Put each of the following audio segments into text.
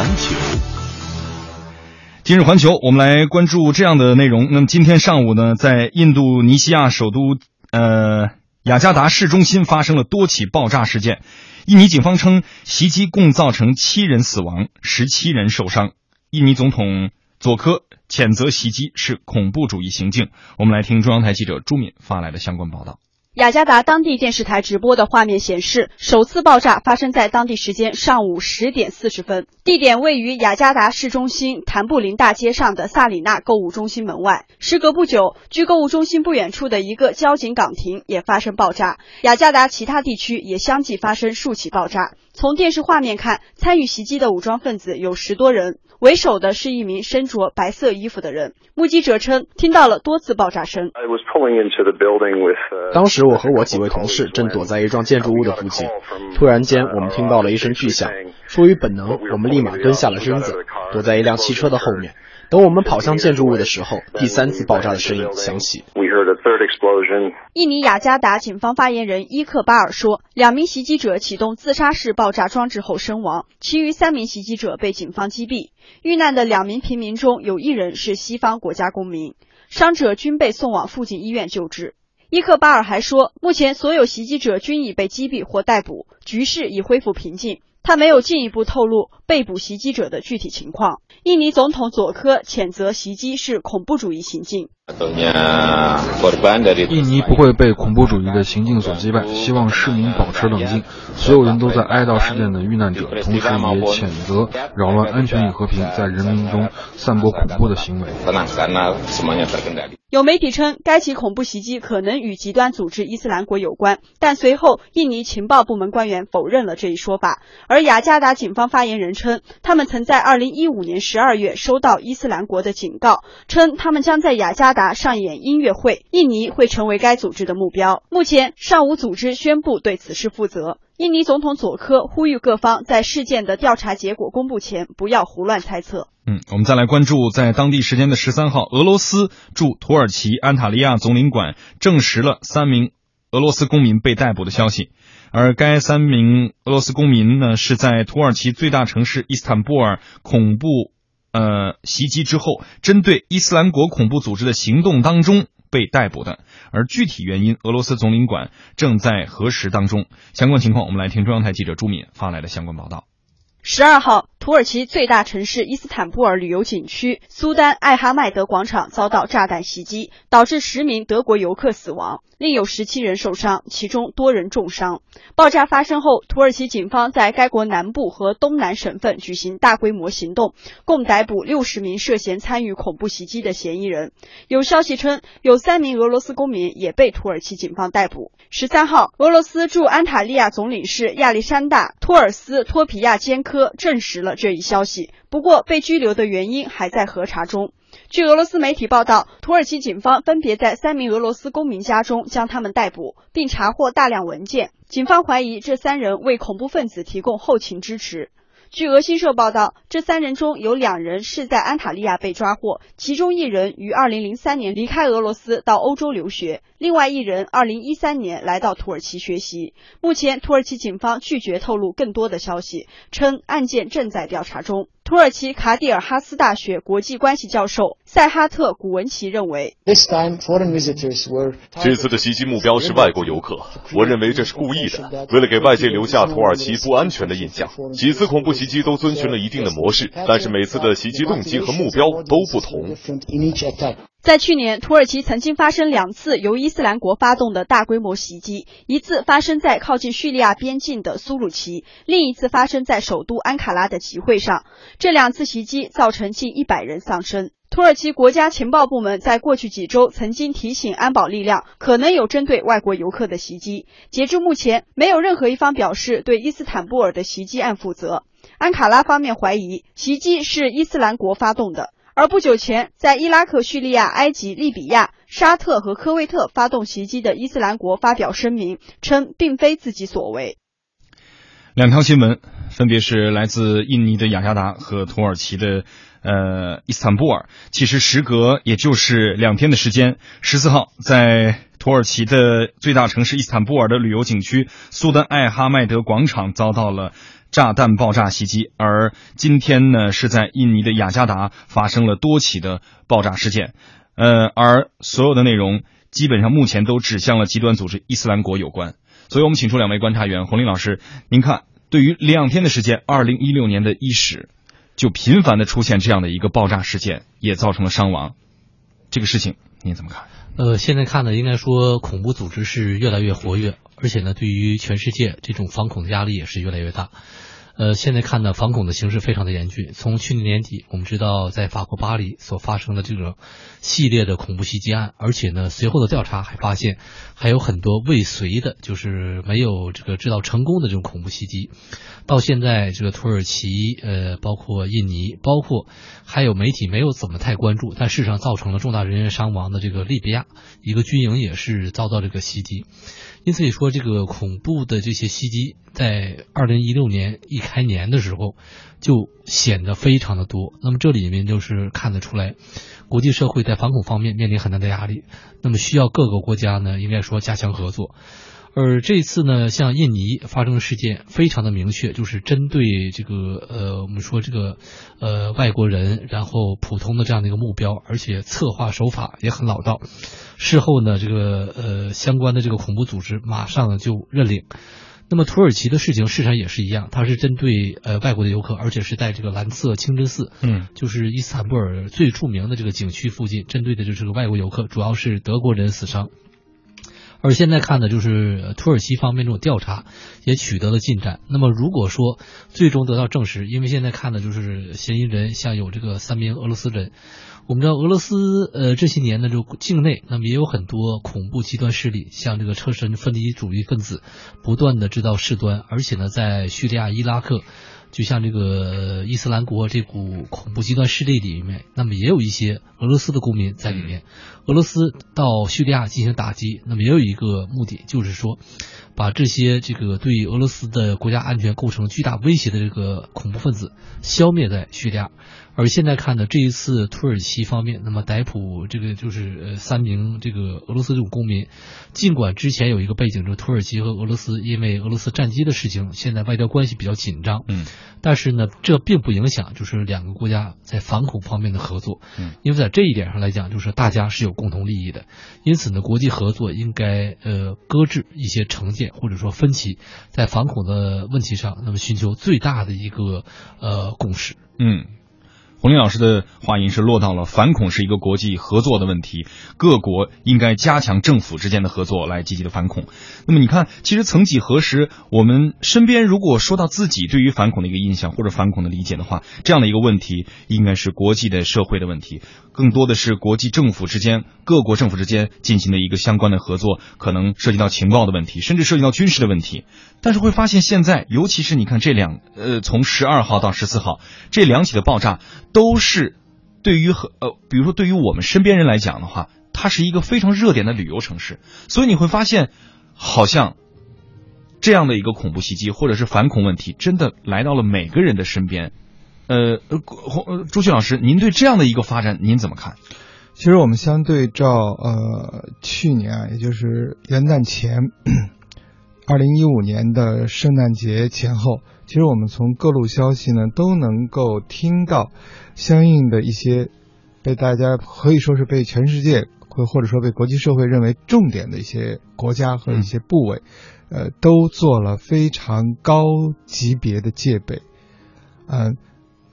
环球。今日环球，我们来关注这样的内容。那么今天上午呢，在印度尼西亚首都呃雅加达市中心发生了多起爆炸事件。印尼警方称，袭击共造成七人死亡，十七人受伤。印尼总统佐科谴责袭击是恐怖主义行径。我们来听中央台记者朱敏发来的相关报道。雅加达当地电视台直播的画面显示，首次爆炸发生在当地时间上午十点四十分，地点位于雅加达市中心谭布林大街上的萨里纳购物中心门外。时隔不久，距购物中心不远处的一个交警岗亭也发生爆炸。雅加达其他地区也相继发生数起爆炸。从电视画面看，参与袭击的武装分子有十多人，为首的是一名身着白色衣服的人。目击者称，听到了多次爆炸声。当时我和我几位同事正躲在一幢建筑物的附近，突然间我们听到了一声巨响，出于本能，我们立马蹲下了身子，躲在一辆汽车的后面。等我们跑向建筑物的时候，第三次爆炸的声音响起。印尼雅加达警方发言人伊克巴尔说，两名袭击者启动自杀式爆炸装置后身亡，其余三名袭击者被警方击毙。遇难的两名平民中有一人是西方国家公民，伤者均被送往附近医院救治。伊克巴尔还说，目前所有袭击者均已被击毙或逮捕，局势已恢复平静。他没有进一步透露被捕袭击者的具体情况。印尼总统佐科谴责袭击是恐怖主义行径。印尼不会被恐怖主义的行径所击败，希望市民保持冷静。所有人都在哀悼事件的遇难者，同时也谴责扰乱安全与和平，在人民中散播恐怖的行为。有媒体称，该起恐怖袭击可能与极端组织伊斯兰国有关，但随后印尼情报部门官员否认了这一说法。而雅加达警方发言人称，他们曾在2015年12月收到伊斯兰国的警告，称他们将在雅加达上演音乐会，印尼会成为该组织的目标。目前尚无组织宣布对此事负责。印尼总统佐科呼吁各方在事件的调查结果公布前不要胡乱猜测。嗯，我们再来关注，在当地时间的十三号，俄罗斯驻土耳其安塔利亚总领馆证实了三名俄罗斯公民被逮捕的消息，而该三名俄罗斯公民呢是在土耳其最大城市伊斯坦布尔恐怖呃袭击之后，针对伊斯兰国恐怖组织的行动当中。被逮捕的，而具体原因，俄罗斯总领馆正在核实当中。相关情况，我们来听中央台记者朱敏发来的相关报道。十二号，土耳其最大城市伊斯坦布尔旅游景区苏丹艾哈迈德广场遭到炸弹袭击，导致十名德国游客死亡，另有十七人受伤，其中多人重伤。爆炸发生后，土耳其警方在该国南部和东南省份举行大规模行动，共逮捕六十名涉嫌参与恐怖袭击的嫌疑人。有消息称，有三名俄罗斯公民也被土耳其警方逮捕。十三号，俄罗斯驻安塔利亚总领事亚历山大·托尔斯托皮亚坚科证实了这一消息，不过被拘留的原因还在核查中。据俄罗斯媒体报道，土耳其警方分别在三名俄罗斯公民家中将他们逮捕，并查获大量文件。警方怀疑这三人为恐怖分子提供后勤支持。据俄新社报道，这三人中有两人是在安塔利亚被抓获，其中一人于2003年离开俄罗斯到欧洲留学，另外一人2013年来到土耳其学习。目前，土耳其警方拒绝透露更多的消息，称案件正在调查中。土耳其卡迪尔哈斯大学国际关系教授塞哈特古文奇认为，这次的袭击目标是外国游客，我认为这是故意的，为了给外界留下土耳其不安全的印象。几次恐怖袭击都遵循了一定的模式，但是每次的袭击动机和目标都不同。在去年，土耳其曾经发生两次由伊斯兰国发动的大规模袭击，一次发生在靠近叙利亚边境的苏鲁奇，另一次发生在首都安卡拉的集会上。这两次袭击造成近一百人丧生。土耳其国家情报部门在过去几周曾经提醒安保力量，可能有针对外国游客的袭击。截至目前，没有任何一方表示对伊斯坦布尔的袭击案负责。安卡拉方面怀疑袭击是伊斯兰国发动的。而不久前，在伊拉克、叙利亚、埃及、利比亚、沙特和科威特发动袭击的伊斯兰国发表声明，称并非自己所为。两条新闻，分别是来自印尼的雅加达和土耳其的呃伊斯坦布尔。其实时隔也就是两天的时间，十四号在土耳其的最大城市伊斯坦布尔的旅游景区苏丹艾哈迈德广场遭到了炸弹爆炸袭击，而今天呢是在印尼的雅加达发生了多起的爆炸事件，呃，而所有的内容基本上目前都指向了极端组织伊斯兰国有关。所以我们请出两位观察员，洪林老师，您看，对于两天的时间，二零一六年的伊始，就频繁的出现这样的一个爆炸事件，也造成了伤亡，这个事情您怎么看？呃，现在看呢，应该说恐怖组织是越来越活跃，而且呢，对于全世界这种反恐的压力也是越来越大。呃，现在看呢，反恐的形势非常的严峻。从去年年底，我们知道在法国巴黎所发生的这个系列的恐怖袭击案，而且呢，随后的调查还发现还有很多未遂的，就是没有这个制造成功的这种恐怖袭击。到现在，这个土耳其，呃，包括印尼，包括还有媒体没有怎么太关注，但事实上造成了重大人员伤亡的这个利比亚一个军营也是遭到这个袭击。因此，也说这个恐怖的这些袭击，在二零一六年一开年的时候，就显得非常的多。那么这里面就是看得出来，国际社会在反恐方面面临很大的压力。那么需要各个国家呢，应该说加强合作。而这次呢，像印尼发生的事件非常的明确，就是针对这个呃，我们说这个呃外国人，然后普通的这样的一个目标，而且策划手法也很老道。事后呢，这个呃相关的这个恐怖组织马上就认领。那么土耳其的事情，事实上也是一样，它是针对呃外国的游客，而且是在这个蓝色清真寺，嗯，就是伊斯坦布尔最著名的这个景区附近，针对的就是个外国游客，主要是德国人死伤。而现在看的就是土耳其方面这种调查也取得了进展。那么如果说最终得到证实，因为现在看的就是嫌疑人像有这个三名俄罗斯人。我们知道俄罗斯呃这些年呢就境内那么也有很多恐怖极端势力，像这个车臣分离主义分子不断的制造事端，而且呢在叙利亚、伊拉克。就像这个伊斯兰国这股恐怖极端势力里面，那么也有一些俄罗斯的公民在里面。俄罗斯到叙利亚进行打击，那么也有一个目的，就是说把这些这个对俄罗斯的国家安全构成巨大威胁的这个恐怖分子消灭在叙利亚。而现在看呢这一次土耳其方面，那么逮捕这个就是呃三名这个俄罗斯这种公民，尽管之前有一个背景，就是土耳其和俄罗斯因为俄罗斯战机的事情，现在外交关系比较紧张，嗯，但是呢，这并不影响就是两个国家在反恐方面的合作，嗯，因为在这一点上来讲，就是大家是有共同利益的，因此呢，国际合作应该呃搁置一些成见或者说分歧，在反恐的问题上，那么寻求最大的一个呃共识，嗯。洪林老师的话音是落到了反恐是一个国际合作的问题，各国应该加强政府之间的合作来积极的反恐。那么你看，其实曾几何时，我们身边如果说到自己对于反恐的一个印象或者反恐的理解的话，这样的一个问题应该是国际的社会的问题，更多的是国际政府之间、各国政府之间进行的一个相关的合作，可能涉及到情报的问题，甚至涉及到军事的问题。但是会发现现在，尤其是你看这两呃，从十二号到十四号这两起的爆炸。都是对于和呃，比如说对于我们身边人来讲的话，它是一个非常热点的旅游城市，所以你会发现，好像这样的一个恐怖袭击或者是反恐问题，真的来到了每个人的身边。呃，呃，朱旭老师，您对这样的一个发展您怎么看？其实我们相对照呃去年啊，也就是元旦前，二零一五年的圣诞节前后。其实我们从各路消息呢都能够听到，相应的一些被大家可以说是被全世界或或者说被国际社会认为重点的一些国家和一些部位，呃，都做了非常高级别的戒备。嗯，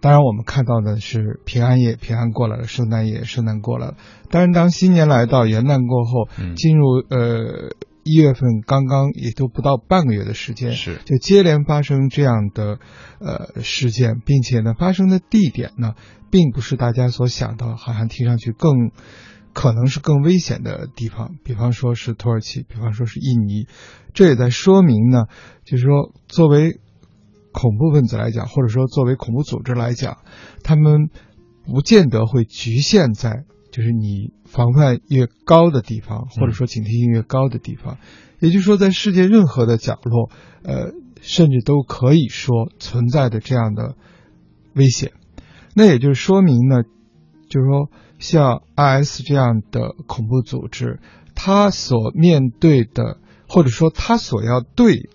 当然我们看到的是平安夜，平安过来了；圣诞夜，圣诞过来了。但是当新年来到，元旦过后，进入呃。一月份刚刚也都不到半个月的时间，是就接连发生这样的呃事件，并且呢，发生的地点呢，并不是大家所想到，好像听上去更可能是更危险的地方，比方说是土耳其，比方说是印尼，这也在说明呢，就是说作为恐怖分子来讲，或者说作为恐怖组织来讲，他们不见得会局限在。就是你防范越高的地方，或者说警惕性越高的地方，也就是说，在世界任何的角落，呃，甚至都可以说存在的这样的危险。那也就是说明呢，就是说像 IS 这样的恐怖组织，它所面对的，或者说它所要对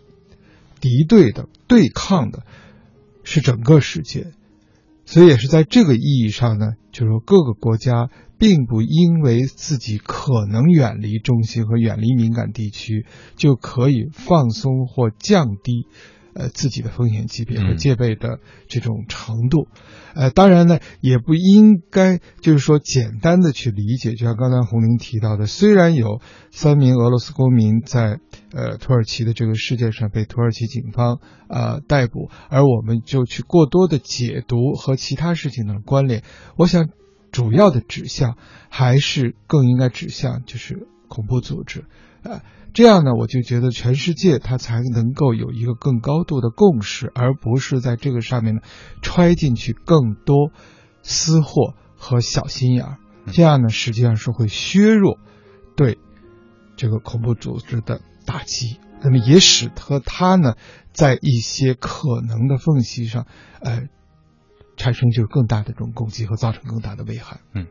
敌对的、对抗的，是整个世界。所以也是在这个意义上呢，就是说各个国家并不因为自己可能远离中心和远离敏感地区，就可以放松或降低。呃，自己的风险级别和戒备的这种程度，呃，当然呢，也不应该就是说简单的去理解，就像刚才红玲提到的，虽然有三名俄罗斯公民在呃土耳其的这个事件上被土耳其警方呃逮捕，而我们就去过多的解读和其他事情的关联，我想主要的指向还是更应该指向就是恐怖组织，呃。这样呢，我就觉得全世界它才能够有一个更高度的共识，而不是在这个上面呢揣进去更多私货和小心眼儿。这样呢，实际上是会削弱对这个恐怖组织的打击，那么也使得他呢在一些可能的缝隙上，呃，产生就是更大的这种攻击和造成更大的危害。嗯。